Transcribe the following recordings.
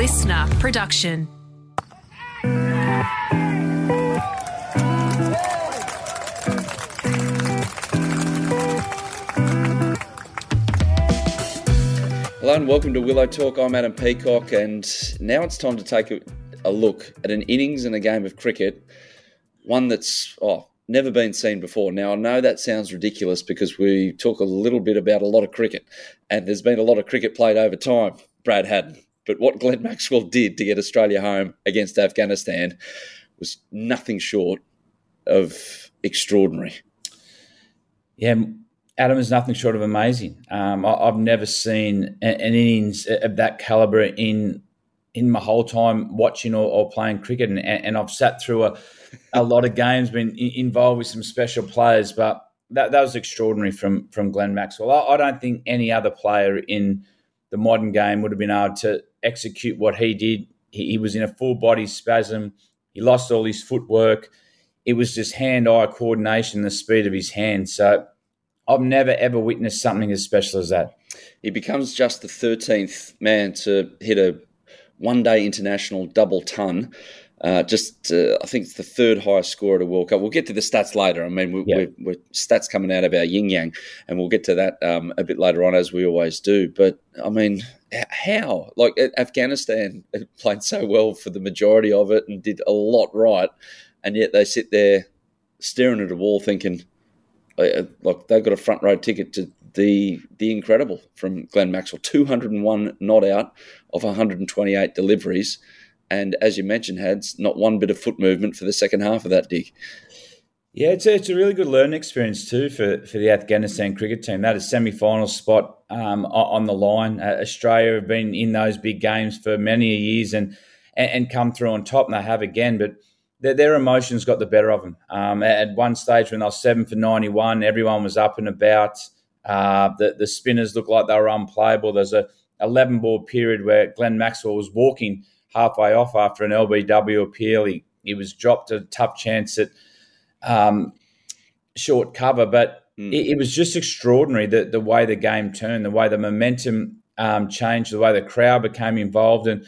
listener production. Hello and welcome to Willow Talk. I'm Adam Peacock, and now it's time to take a, a look at an innings and a game of cricket, one that's oh never been seen before. Now I know that sounds ridiculous because we talk a little bit about a lot of cricket, and there's been a lot of cricket played over time. Brad Haddin, but what Glenn Maxwell did to get Australia home against Afghanistan was nothing short of extraordinary. Yeah, Adam is nothing short of amazing. Um, I, have never seen an, an, innings of that caliber in in my whole time watching or, or playing cricket, and, and, I've sat through a, a lot of games, been involved with some special players, but that, that was extraordinary from from Glenn Maxwell. I, I don't think any other player in the modern game would have been able to execute what he did. He, he was in a full body spasm. He lost all his footwork. It was just hand eye coordination, the speed of his hands. So I've never ever witnessed something as special as that. He becomes just the 13th man to hit a one day international double ton. Uh, just, uh, I think it's the third highest score at a World Cup. We'll get to the stats later. I mean, we, yeah. we're, we're, stats coming out of our yin yang, and we'll get to that um, a bit later on, as we always do. But I mean, how? Like Afghanistan played so well for the majority of it and did a lot right, and yet they sit there staring at a wall, thinking, uh, like they've got a front row ticket to the the incredible from Glenn Maxwell. 201 not out of 128 deliveries, and as you mentioned, had not one bit of foot movement for the second half of that dig. Yeah, it's a, it's a really good learning experience too for, for the Afghanistan cricket team. That is semi final spot um, on the line. Uh, Australia have been in those big games for many years and, and, and come through on top, and they have again. But their, their emotions got the better of them. Um, at one stage when they were seven for 91, everyone was up and about. Uh, the, the spinners looked like they were unplayable. There's a 11 ball period where Glenn Maxwell was walking halfway off after an LBW appeal. He, he was dropped a tough chance at um, short cover, but mm. it, it, was just extraordinary the, the way the game turned, the way the momentum um, changed, the way the crowd became involved. And,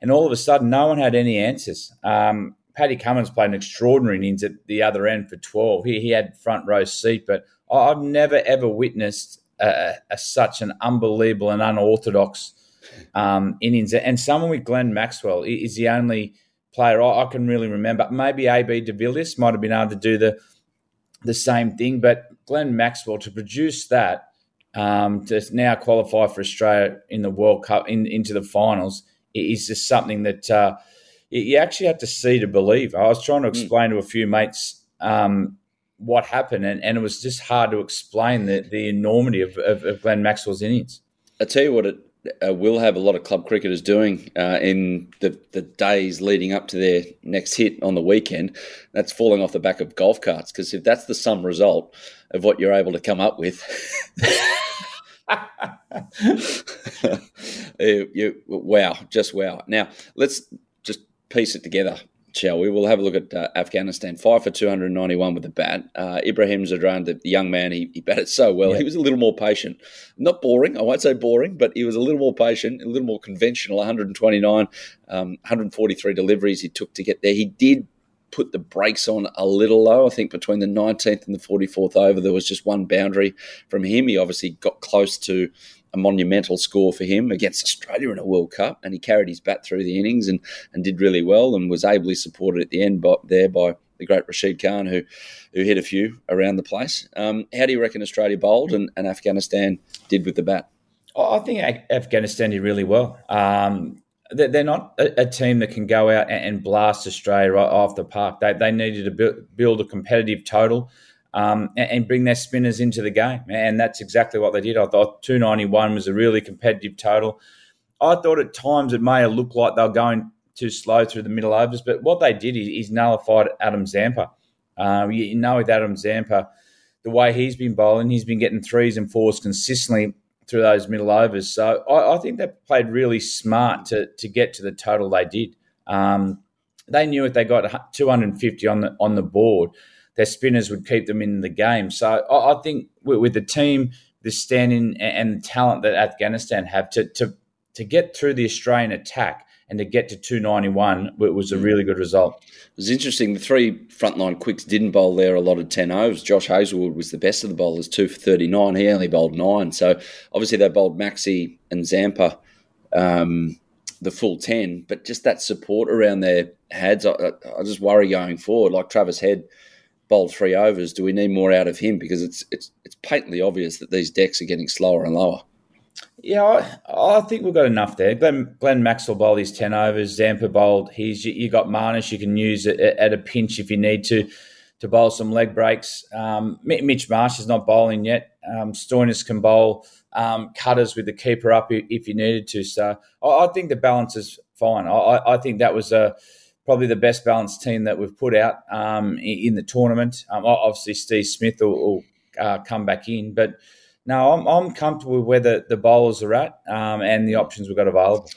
and all of a sudden, no one had any answers. Um, Paddy Cummins played an extraordinary innings at the other end for 12. He, he had front row seat, but I've never ever witnessed a, a, such an unbelievable and unorthodox um, innings. And someone with Glenn Maxwell is the only player I, I can really remember. Maybe AB de Villiers might have been able to do the the same thing, but Glenn Maxwell to produce that um, to now qualify for Australia in the World Cup in, into the finals is just something that. Uh, you actually have to see to believe. I was trying to hmm. explain mm. to a few mates um, what happened, and, and, it was just hard to explain the, the enormity of, of, of Glenn Maxwell's innings. I tell you what, it uh, will have a lot of club cricketers doing uh, in the, the days leading up to their next hit on the weekend. That's falling off the back of golf carts because if that's the sum result of what you're able to come up with. you, you, wow, just wow. Now, let's just piece it together, shall we? We'll have a look at uh, Afghanistan. Five for 291 with the bat. Uh, Ibrahim Zadran, the, the, young man, he, he batted so well. Yeah. He was a little more patient. Not boring, I won't say boring, but he was a little more patient, a little more conventional. 129, um, 143 deliveries he took to get there. He did put the brakes on a little low. I think between the 19th and the 44th over, there was just one boundary from him. He obviously got close to a monumental score for him against Australia in a World Cup, and he carried his bat through the innings and, and did really well, and was ably supported at the end by, there by the great Rashid Khan, who who hit a few around the place. Um, how do you reckon Australia bowled and, and Afghanistan did with the bat? Oh, I think Afghanistan did really well. Um, they're not a, team that can go out and blast Australia right off the park. They, they needed to build a competitive total um, and, and, bring their spinners into the game. And that's exactly what they did. I thought 291 was a really competitive total. I thought at times it may have looked like they were going too slow through the middle overs, but what they did is, is nullified Adam Zampa. Um, you, know, with Adam Zampa, the way he's been bowling, he's been getting threes and fours consistently through those middle overs. So I, I think they played really smart to, to get to the total they did. Um, they knew if they got 250 on the on the board, their spinners would keep them in the game. So I, I think with, with, the team, the standing and, the talent that Afghanistan have to, to to get through the Australian attack and to get to 291 it was a mm. really good result. It was interesting. The three frontline quicks didn't bowl there a lot of 10 overs. Josh Hazlewood was the best of the bowlers, two for 39. He only bowled nine. So obviously they bowled Maxi and Zampa um, the full 10, but just that support around their heads, I, I just worry going forward. Like Travis Head bowled three overs. Do we need more out of him? Because it's, it's, it's patently obvious that these decks are getting slower and lower. Yeah, I, I, think we've got enough there. Glenn, Glenn Maxwell bowled his 10 overs. Zampa bowled his. You, you got Marnus you can use it at a pinch if you need to to bowl some leg breaks. Um, Mitch Marsh is not bowling yet. Um, Stoinis can bowl um, cutters with the keeper up if you needed to. So I, I think the balance is fine. I, I, think that was a, probably the best balanced team that we've put out um, in, the tournament. Um, obviously, Steve Smith will, will uh, come back in, but no, I'm, I'm comfortable with where the, the bowlers are at um, and the options we've got available.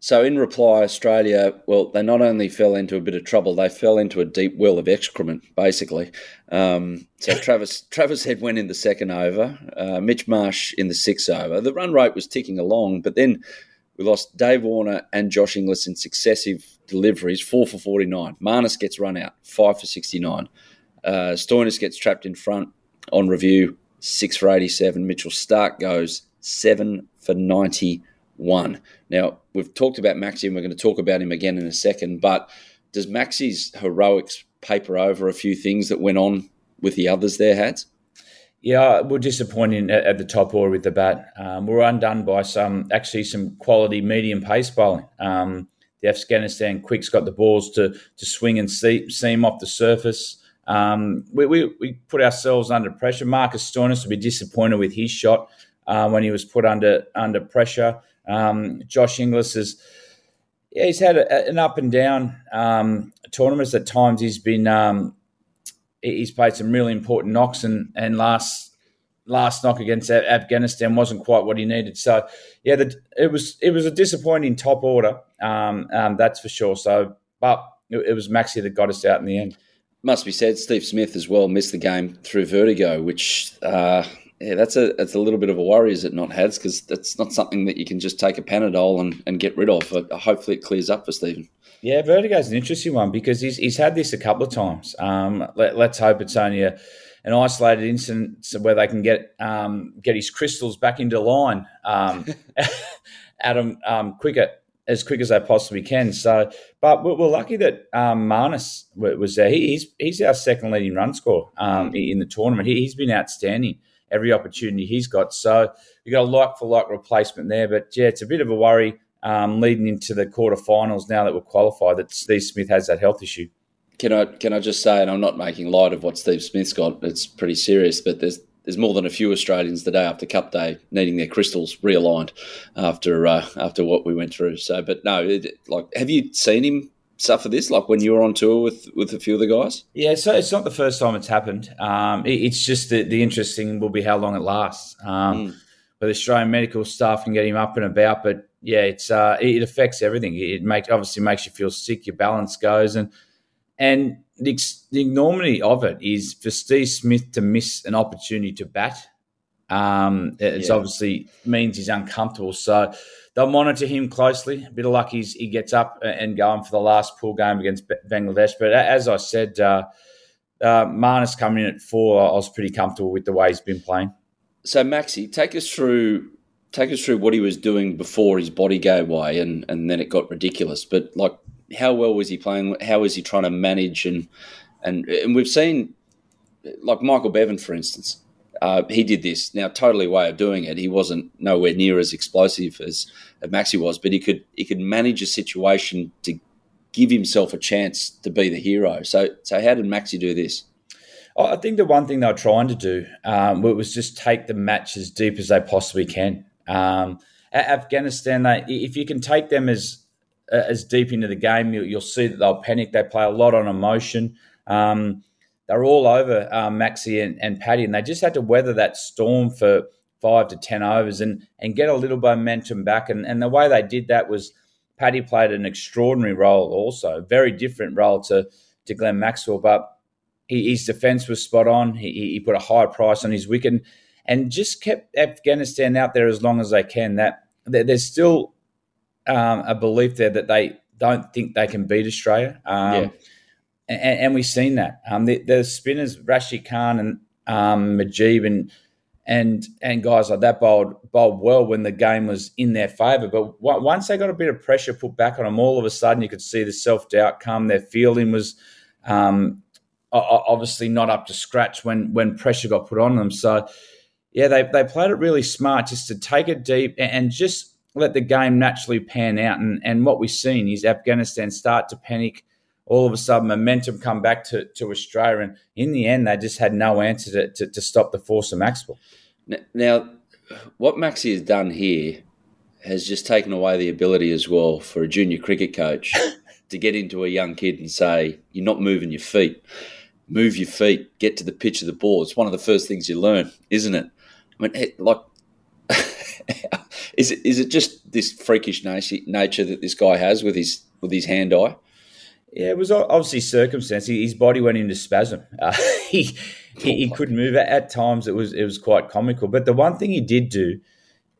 So, in reply, Australia, well, they not only fell into a bit of trouble, they fell into a deep well of excrement, basically. Um, so, Travis Travis Head went in the second over, uh, Mitch Marsh in the sixth over. The run rate was ticking along, but then we lost Dave Warner and Josh Inglis in successive deliveries, four for 49. Marnus gets run out, five for 69. Uh, Stoinis gets trapped in front on review, six for 87. Mitchell Starc goes seven for 91. Now, we've talked about Maxi and we're going to talk about him again in a second, but does Maxi's heroics paper over a few things that went on with the others there, Hads? Yeah, we're disappointing at, at the top order with the bat. Um, we're undone by some, actually, some quality medium pace bowling. Um, the Afghanistan quicks got the balls to to swing and see, seam off the surface. Um, we, we, we, put ourselves under pressure. Marcus Stoinis would be disappointed with his shot uh, when he was put under under pressure. Um, Josh Inglis has yeah, he's had a, an up and down um, tournaments. At times, he's been um, he's played some really important knocks, and and last last knock against Afghanistan wasn't quite what he needed. So yeah, the, it was it was a disappointing top order. Um, um, that's for sure. So, but it, it was Maxi that got us out in the end must be said, Steve Smith as well missed the game through vertigo, which uh, yeah, that's a that's a little bit of a worry, is it not, Hads? Because that's not something that you can just take a Panadol and, and get rid of. Hopefully, it clears up for Stephen. Yeah, vertigo is an interesting one because he's he's had this a couple of times. Um, let, us hope it's only a, an isolated incident where they can get um, get his crystals back into line. Um, Adam um, quicker as quick as they possibly can. So, but we're, lucky that um, Marnus was there. He, he's he's our second leading run scorer um, in the tournament. He, has been outstanding every opportunity he's got. So you got a like for like replacement there. But yeah, it's a bit of a worry um, leading into the quarterfinals now that we're qualified that Steve Smith has that health issue. Can I can I just say, and I'm not making light of what Steve Smith's got. It's pretty serious, but there's there's more than a few Australians the day after Cup Day needing their crystals realigned after uh, after what we went through. So, but no, it, like, have you seen him suffer this? Like when you were on tour with with a few of the guys? Yeah, so it's not the first time it's happened. Um, it, it's just the, the interesting will be how long it lasts. Um, mm. But Australian medical staff can get him up and about, but yeah, it's uh, it affects everything. It makes obviously makes you feel sick. Your balance goes and and the, the enormity of it is for Steve Smith to miss an opportunity to bat. Um, it's yeah. obviously means he's uncomfortable. So they'll monitor him closely. A bit of luck he's, he gets up and going for the last pool game against Bangladesh. But as I said, uh, uh, Marnus coming in at four, I was pretty comfortable with the way he's been playing. So Maxi, take us through take us through what he was doing before his body gave way and, and then it got ridiculous. But like how well was he playing? How was he trying to manage and and and we've seen like Michael Bevan, for instance. Uh, he did this now totally way of doing it. He wasn't nowhere near as explosive as, as Maxi was, but he could he could manage a situation to give himself a chance to be the hero. So so how did Maxi do this? I think the one thing they were trying to do um, was just take the match as deep as they possibly can. Um, Afghanistan, they, if you can take them as uh, as deep into the game, you'll, you'll, see that they'll panic. They play a lot on emotion. Um, they're all over um, Maxi and, and Paddy, and they just had to weather that storm for five to ten overs and and get a little momentum back. And and the way they did that was Paddy played an extraordinary role, also very different role to to Glenn Maxwell, but he, his defence was spot on. He, he put a high price on his wicket and just kept Afghanistan out there as long as they can. That there's still um, a belief there that they don't think they can beat Australia. Um, yeah. and, and, we've seen that. Um, the, the, spinners, Rashid Khan and um, Mujeeb and and and guys like that bowled bowled well when the game was in their favour. But once they got a bit of pressure put back on them, all of a sudden you could see the self doubt come. Their fielding was um, obviously not up to scratch when when pressure got put on them. So yeah, they they played it really smart just to take it deep and just let the game naturally pan out. And and what we've seen is Afghanistan start to panic. All of a sudden, momentum come back to, to Australia, and in the end, they just had no answer to, to, to stop the force of Maxwell. Now, what Maxi has done here has just taken away the ability as well for a junior cricket coach to get into a young kid and say, "You're not moving your feet." move your feet, get to the pitch of the ball. It's one of the first things you learn, isn't it? I mean, like, is it is it just this freakish nature that this guy has with his with his hand eye? Yeah, it was obviously circumstance. His body went into spasm. Uh, he, he, he couldn't move. At times, it was it was quite comical. But the one thing he did do,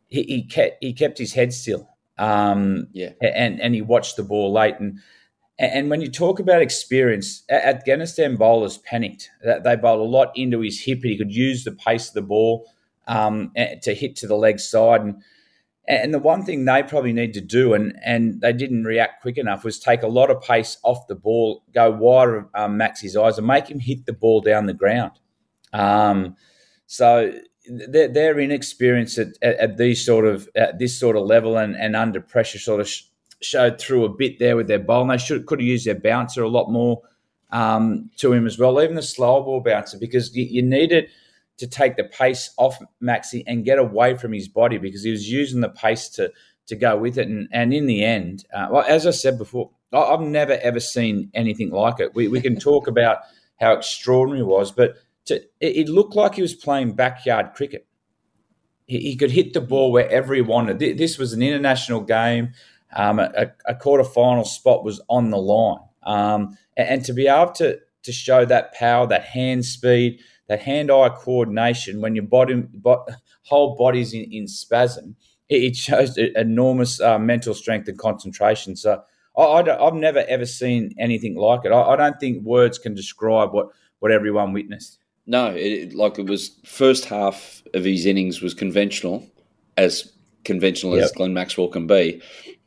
he, he kept he kept his head still. Um, yeah, and and he watched the ball late and and when you talk about experience, Afghanistan bowlers panicked. They bowled a lot into his hip, and he could use the pace of the ball um, to hit to the leg side. And, and the one thing they probably need to do, and, and they didn't react quick enough, was take a lot of pace off the ball, go wider of um, Max's eyes, and make him hit the ball down the ground. Um, so their, their inexperience at, at, at, these sort of at this sort of level and, and under pressure sort of sh- showed through a bit there with their bowl. And they should could have used their bouncer a lot more um, to him as well, even the slower ball bouncer, because you, you needed to take the pace off Maxi and get away from his body because he was using the pace to to go with it. And, and in the end, uh, well, as I said before, I've never ever seen anything like it. We, we can talk about how extraordinary it was, but to, it, it looked like he was playing backyard cricket. He, he could hit the ball wherever he wanted. This was an international game um, a, a quarter final spot was on the line. Um, and, and, to be able to, to show that power, that hand speed, that hand eye coordination when your body, bo- whole body's in, in spasm, it, it shows enormous uh, mental strength and concentration. So I, have never ever seen anything like it. I, I, don't think words can describe what, what everyone witnessed. No, it, like it was first half of his innings was conventional, as conventional yep. as Glenn Maxwell can be.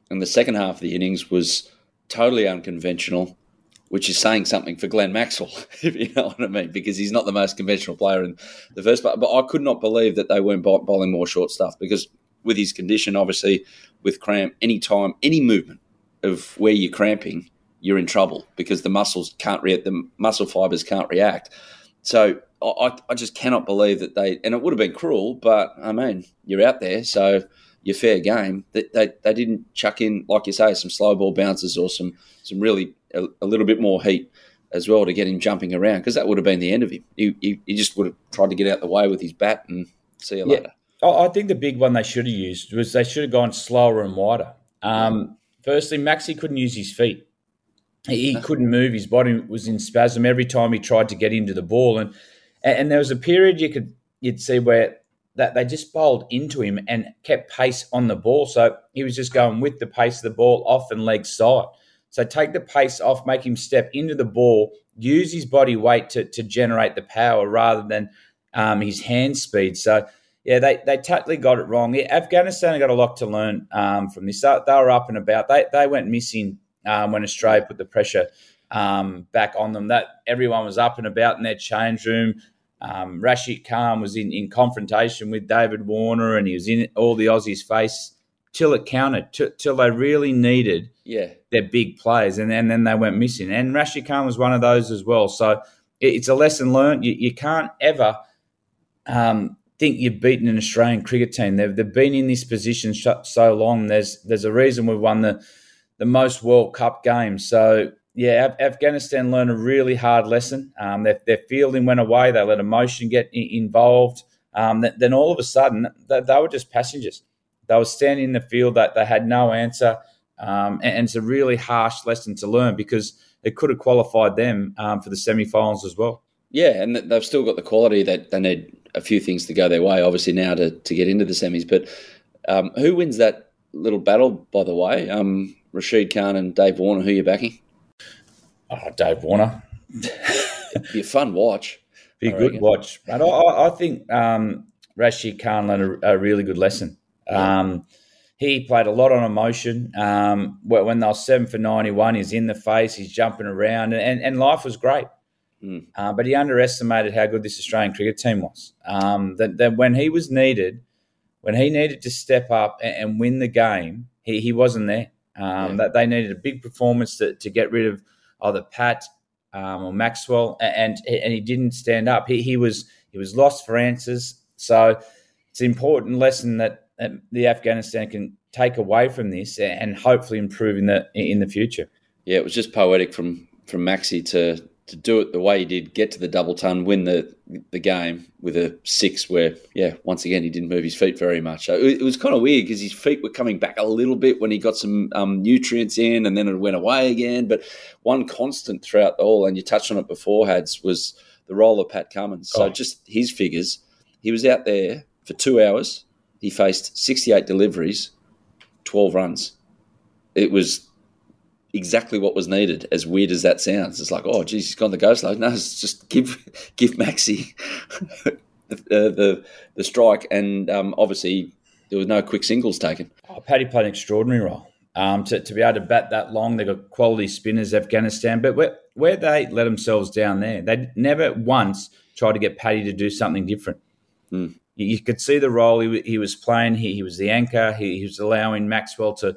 And the second half of the innings was totally unconventional, which is saying something for Glenn Maxwell, if you know what I mean, because he's not the most conventional player in the first part. But I could not believe that they weren't bowling more short stuff because with his condition, obviously, with cramp, any time, any movement of where you're cramping, you're in trouble because the muscles can't react, the muscle fibers can't react. So I, I just cannot believe that they, and it would have been cruel, but I mean, you're out there, so you're fair game. They, they, they didn't chuck in, like you say, some slow ball bounces or some some really a, a little bit more heat as well to get him jumping around because that would have been the end of him. He, he, he, just would have tried to get out the way with his bat and see you yeah. later. I think the big one they should have used was they should have gone slower and wider. Um, firstly, Maxi couldn't use his feet. He, he couldn't move. His body was in spasm every time he tried to get into the ball, and and there was a period you could you'd see where that they just bowled into him and kept pace on the ball. So he was just going with the pace of the ball off and leg side. So take the pace off, make him step into the ball, use his body weight to, to generate the power rather than um, his hand speed. So yeah, they, they totally got it wrong. Yeah, Afghanistan got a lot to learn um, from this. They, they, were up and about. They, they went missing um, when Australia put the pressure um, back on them. That everyone was up and about in their change room. Um, Rashid Khan was in, in confrontation with David Warner and he was in all the Aussies' face till it counted, t- till they really needed yeah. Their big players. And, and then they went missing. And Rashid Khan was one of those as well. So it's a lesson learned. You, you can't ever um, think you've beaten an Australian cricket team. They've, they've been in this position so long. There's, there's a reason we've won the, the most World Cup games. So yeah, Afghanistan learned a really hard lesson. Um, their, their, fielding went away. They let emotion get involved. Um, then all of a sudden, they, they, were just passengers. They were standing in the field that they had no answer. Um, and, and, it's a really harsh lesson to learn because it could have qualified them um, for the semi-finals as well. Yeah, and they've still got the quality that they need a few things to go their way, obviously now to, to get into the semis. But um, who wins that little battle, by the way. Um, Rashid Khan and Dave Warner, who are you backing? Oh, Dave Warner. be a fun watch. Be a good watch. But I, I think um, Rashid Khan learned a, a really good lesson. Um, he played a lot on emotion. Um, when they were seven for 91, he's in the face, he's jumping around, and, and life was great. Mm. Uh, but he underestimated how good this Australian cricket team was. Um, that, that when he was needed, when he needed to step up and, and win the game, he, he wasn't there. Um, yeah. That they needed a big performance to, to get rid of either Pat um, or Maxwell, and and he didn't stand up. He, he was he was lost for answers. So it's an important lesson that, that the Afghanistan can take away from this and hopefully improve in the in the future. Yeah, it was just poetic from from Maxi to to do it the way he did, get to the double ton, win the the game with a six. Where yeah, once again he didn't move his feet very much. So it, it was kind of weird because his feet were coming back a little bit when he got some um, nutrients in, and then it went away again. But one constant throughout the all, and you touched on it before, Hads was the role of Pat Cummins. So oh. just his figures, he was out there for two hours. He faced sixty eight deliveries, twelve runs. It was exactly what was needed. As weird as that sounds, it's like, oh, geez, he's gone the ghost load. No, it's just give give Maxi the, the, the strike, and um, obviously there was no quick singles taken. Oh, Paddy played an extraordinary role. Um, to, to be able to bat that long, they've got quality spinners, Afghanistan, but where, where they let themselves down there, they never once tried to get Paddy to do something different. Mm. You, could see the role he, he was playing. He, he was the anchor. He, he was allowing Maxwell to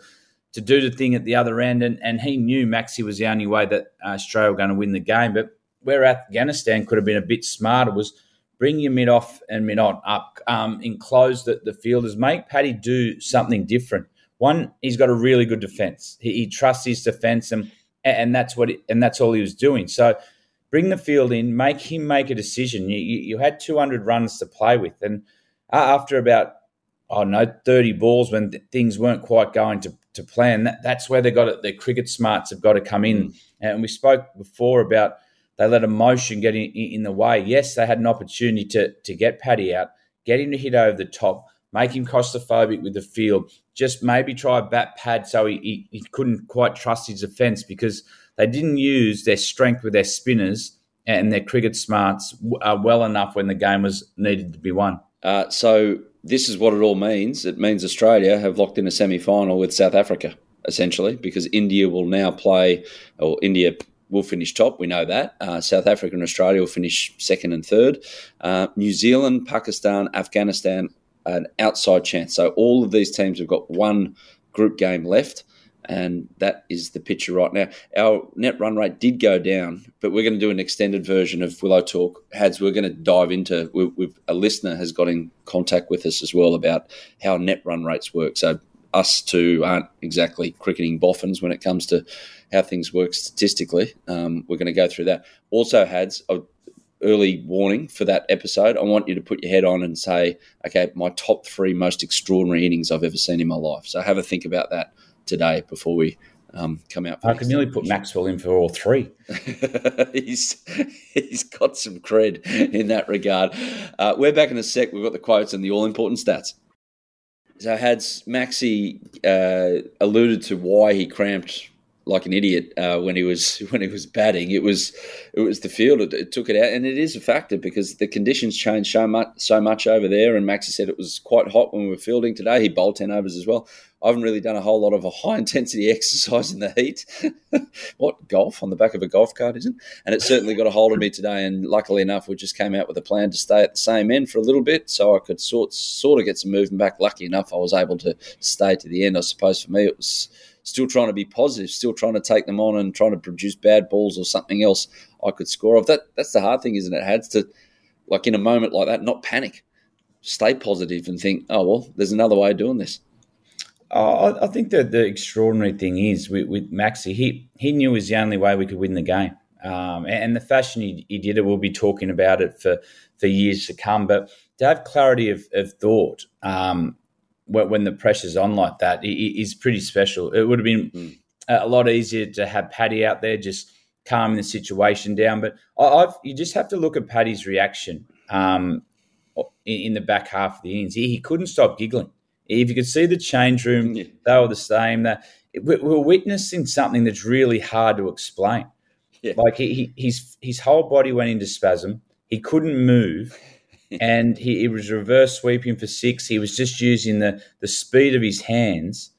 to do the thing at the other end. And, and he knew Maxi was the only way that uh, Australia were going to win the game. But where Afghanistan could have been a bit smarter was bring your mid off and mid on up, um, enclose the, the fielders, make Paddy do something different. One, he's got a really good defence. He, he, trusts his defence, and and that's what it, and that's all he was doing. So bring the field in, make him make a decision. You, you, you had 200 runs to play with, and after about oh no, 30 balls when th- things weren't quite going to to plan. That, that's where they got it. Their cricket smarts have got to come in. Mm. And we spoke before about they let emotion get in, in the way. Yes, they had an opportunity to to get Paddy out, get him to hit over the top, make him claustrophobic with the field. Just maybe try a bat pad so he, he, he couldn't quite trust his defence because they didn't use their strength with their spinners and their cricket smarts uh, well enough when the game was needed to be won. Uh, so this is what it all means. It means Australia have locked in a semi final with South Africa, essentially, because India will now play, or India will finish top. We know that. Uh, South Africa and Australia will finish second and third. Uh, New Zealand, Pakistan, Afghanistan, an outside chance. So all of these teams have got one group game left and that is the picture right now. Our net run rate did go down, but we're going to do an extended version of Willow Talk. Hads, we're going to dive into. We, we've, a listener has got in contact with us as well about how net run rates work. So us two aren't exactly cricketing boffins when it comes to how things work statistically. Um, we're going to go through that. Also, Hads, a early warning for that episode. I want you to put your head on and say, okay, my top three most extraordinary innings I've ever seen in my life. So have a think about that today before we um, come out. I can nearly put Maxwell in for all three. he's he's got some cred in that regard. Uh, we're back in a sec. We've got the quotes and the all important stats. So had Maxi uh, alluded to why he cramped like an idiot uh, when he was when he was batting. It was it was the field. It, it, took it out, and it is a factor because the conditions changed so much so much over there. And Maxi said it was quite hot when we were fielding today. He bowled ten overs as well. I haven't really done a whole lot of a high intensity exercise in the heat. what golf on the back of a golf cart isn't? And it certainly got a hold of me today. And luckily enough, we just came out with a plan to stay at the same end for a little bit, so I could sort sort of get some movement back. Lucky enough, I was able to stay to the end. I suppose for me, it was still trying to be positive, still trying to take them on and trying to produce bad balls or something else I could score off. That that's the hard thing, isn't it? Had to like in a moment like that, not panic, stay positive and think, oh well, there's another way of doing this. Oh, I think that the extraordinary thing is with, with Maxi, he he knew was the only way we could win the game. Um, and the fashion he, he, did it, we'll be talking about it for, for years to come. But to have clarity of, of thought um, when the pressure's on like that is pretty special. It would have been mm. a lot easier to have Paddy out there just calming the situation down. But I've, you just have to look at Paddy's reaction um, in, the back half of the innings. He, he couldn't stop giggling. If you could see the change room, yeah. they were the same. That we're witnessing something that's really hard to explain. Yeah. Like he, he, his his whole body went into spasm. He couldn't move, and he, he, was reverse sweeping for six. He was just using the the speed of his hands.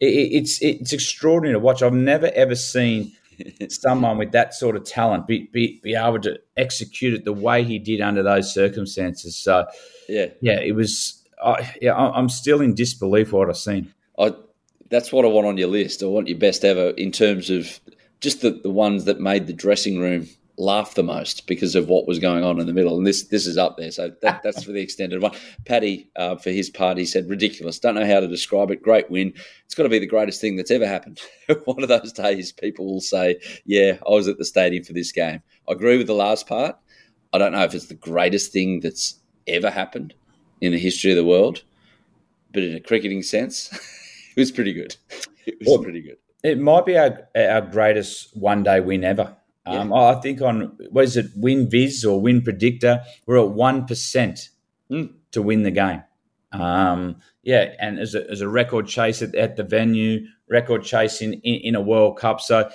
It, it's it's extraordinary to watch. I've never ever seen someone with that sort of talent be, be be able to execute it the way he did under those circumstances. So yeah, yeah, it was. I, yeah, I'm still in disbelief what I've seen. I, that's what I want on your list. I want your best ever in terms of just the, the ones that made the dressing room laugh the most because of what was going on in the middle. And this this is up there. So that, that's for the extended one. Paddy, uh, for his part, he said, ridiculous. Don't know how to describe it. Great win. It's got to be the greatest thing that's ever happened. one of those days people will say, yeah, I was at the stadium for this game. I agree with the last part. I don't know if it's the greatest thing that's ever happened in the history of the world, but in a cricketing sense, it was pretty good. It was well, pretty good. It might be our, our greatest one day win ever. Um, yeah. I think on what is it, Win Viz or Win Predictor, we're at one percent mm. to win the game. Um, yeah, and as a, as a record chase at, at the venue, record chase in, in, in, a World Cup. So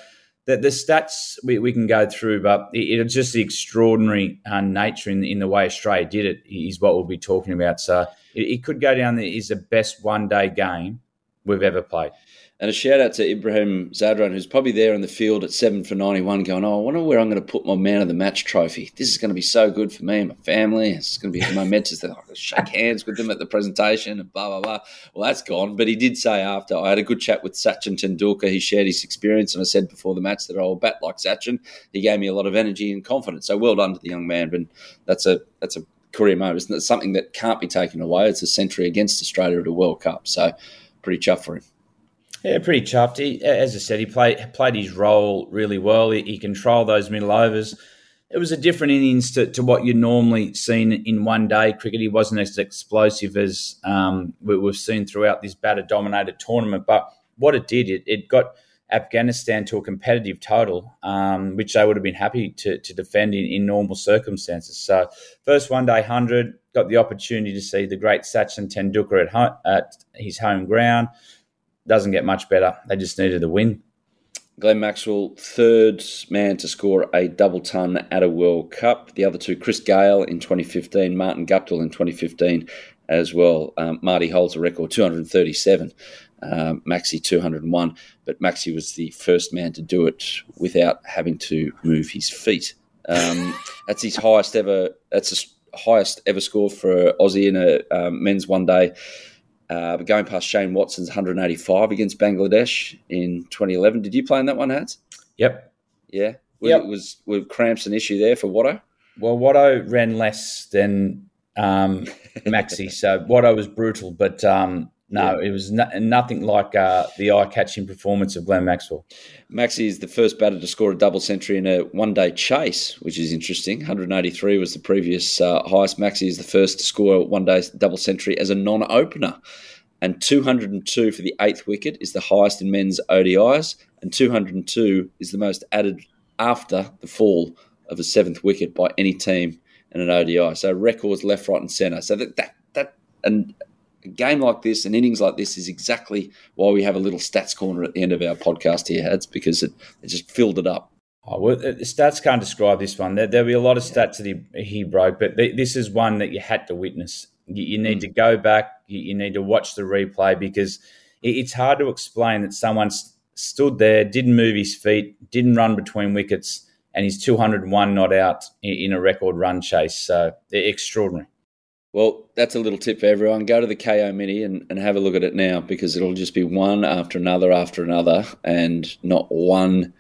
the, the stats we, we can go through, but it, it's just the extraordinary uh, nature in, in the way Australia did it is what we'll be talking about. So it, it could go down there is the best one day game we've ever played. And a shout out to Ibrahim Zadran, who's probably there in the field at seven for 91, going, Oh, I wonder where I'm going to put my man of the match trophy. This is going to be so good for me and my family. It's going to be momentous that I can shake hands with them at the presentation and blah, blah, blah. Well, that's gone. But he did say after, I had a good chat with Sachin Tendulkar. He shared his experience. And I said before the match that I'll bat like Sachin. He gave me a lot of energy and confidence. So well done to the young man. But that's a, that's a career moment. It's something that can't be taken away. It's a century against Australia at a World Cup. So pretty chuffed for him. Yeah, pretty chuffed. He, as I said, he played played his role really well. He, he, controlled those middle overs. It was a different innings to, to what you normally seen in one day cricket. He wasn't as explosive as um, we've seen throughout this batter dominated tournament. But what it did, it, it got Afghanistan to a competitive total, um, which they would have been happy to, to defend in, in normal circumstances. So, first one day 100, got the opportunity to see the great Sachin Tendulkar at, home, at his home ground doesn't get much better. They just needed a win. Glenn Maxwell, third man to score a double ton at a World Cup. The other two, Chris Gayle in 2015, Martin Guptill in 2015 as well. Um, Marty holds a record 237, um, Maxi 201, but Maxi was the first man to do it without having to move his feet. Um, that's his highest ever. That's the highest ever score for Aussie in a um, men's one day uh, going past Shane Watson's 185 against Bangladesh in 2011. Did you play in that one, Hads? Yep. Yeah. Was, yep. was were cramps an issue there for Watto? Well, Watto ran less than um, Maxi, so Watto was brutal, but um, no, yeah. it was no, nothing like uh, the eye-catching performance of Glenn Maxwell. Maxi is the first batter to score a double century in a one-day chase, which is interesting. 183 was the previous uh, highest. Maxi is the first to score a one-day double century as a non-opener, and 202 for the eighth wicket is the highest in men's ODIs, and 202 is the most added after the fall of a seventh wicket by any team in an ODI. So records left, right, and centre. So that that that and a game like this, an innings like this, is exactly why we have a little stats corner at the end of our podcast here, Hads, because it, it just filled it up. Oh, well, the stats can't describe this one. There, will be a lot of stats that he, he broke, but this is one that you had to witness. You, you need mm. to go back, you, you, need to watch the replay because it, it's hard to explain that someone stood there, didn't move his feet, didn't run between wickets, and he's 201 not out in, in a record run chase. So extraordinary. Well, that's a little tip for everyone. Go to the Kayo Mini and, and have a look at it now because it'll just be one after another after another, and not one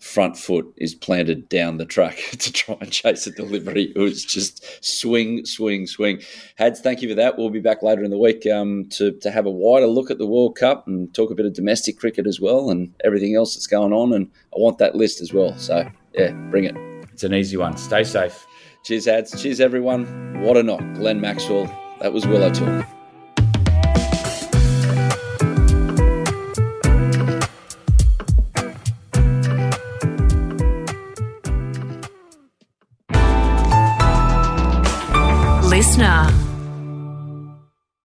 front foot is planted down the track to try and chase a delivery. It was just swing, swing, swing. Hads, thank you for that. We'll be back later in the week um, to, to have a wider look at the World Cup and talk a bit of domestic cricket as well and everything else that's going on. And I want that list as well. So, yeah, bring it. It's an easy one. Stay safe. Cheers, ads. Cheers, everyone. What a knock. Glenn Maxwell. That was Willow Talk.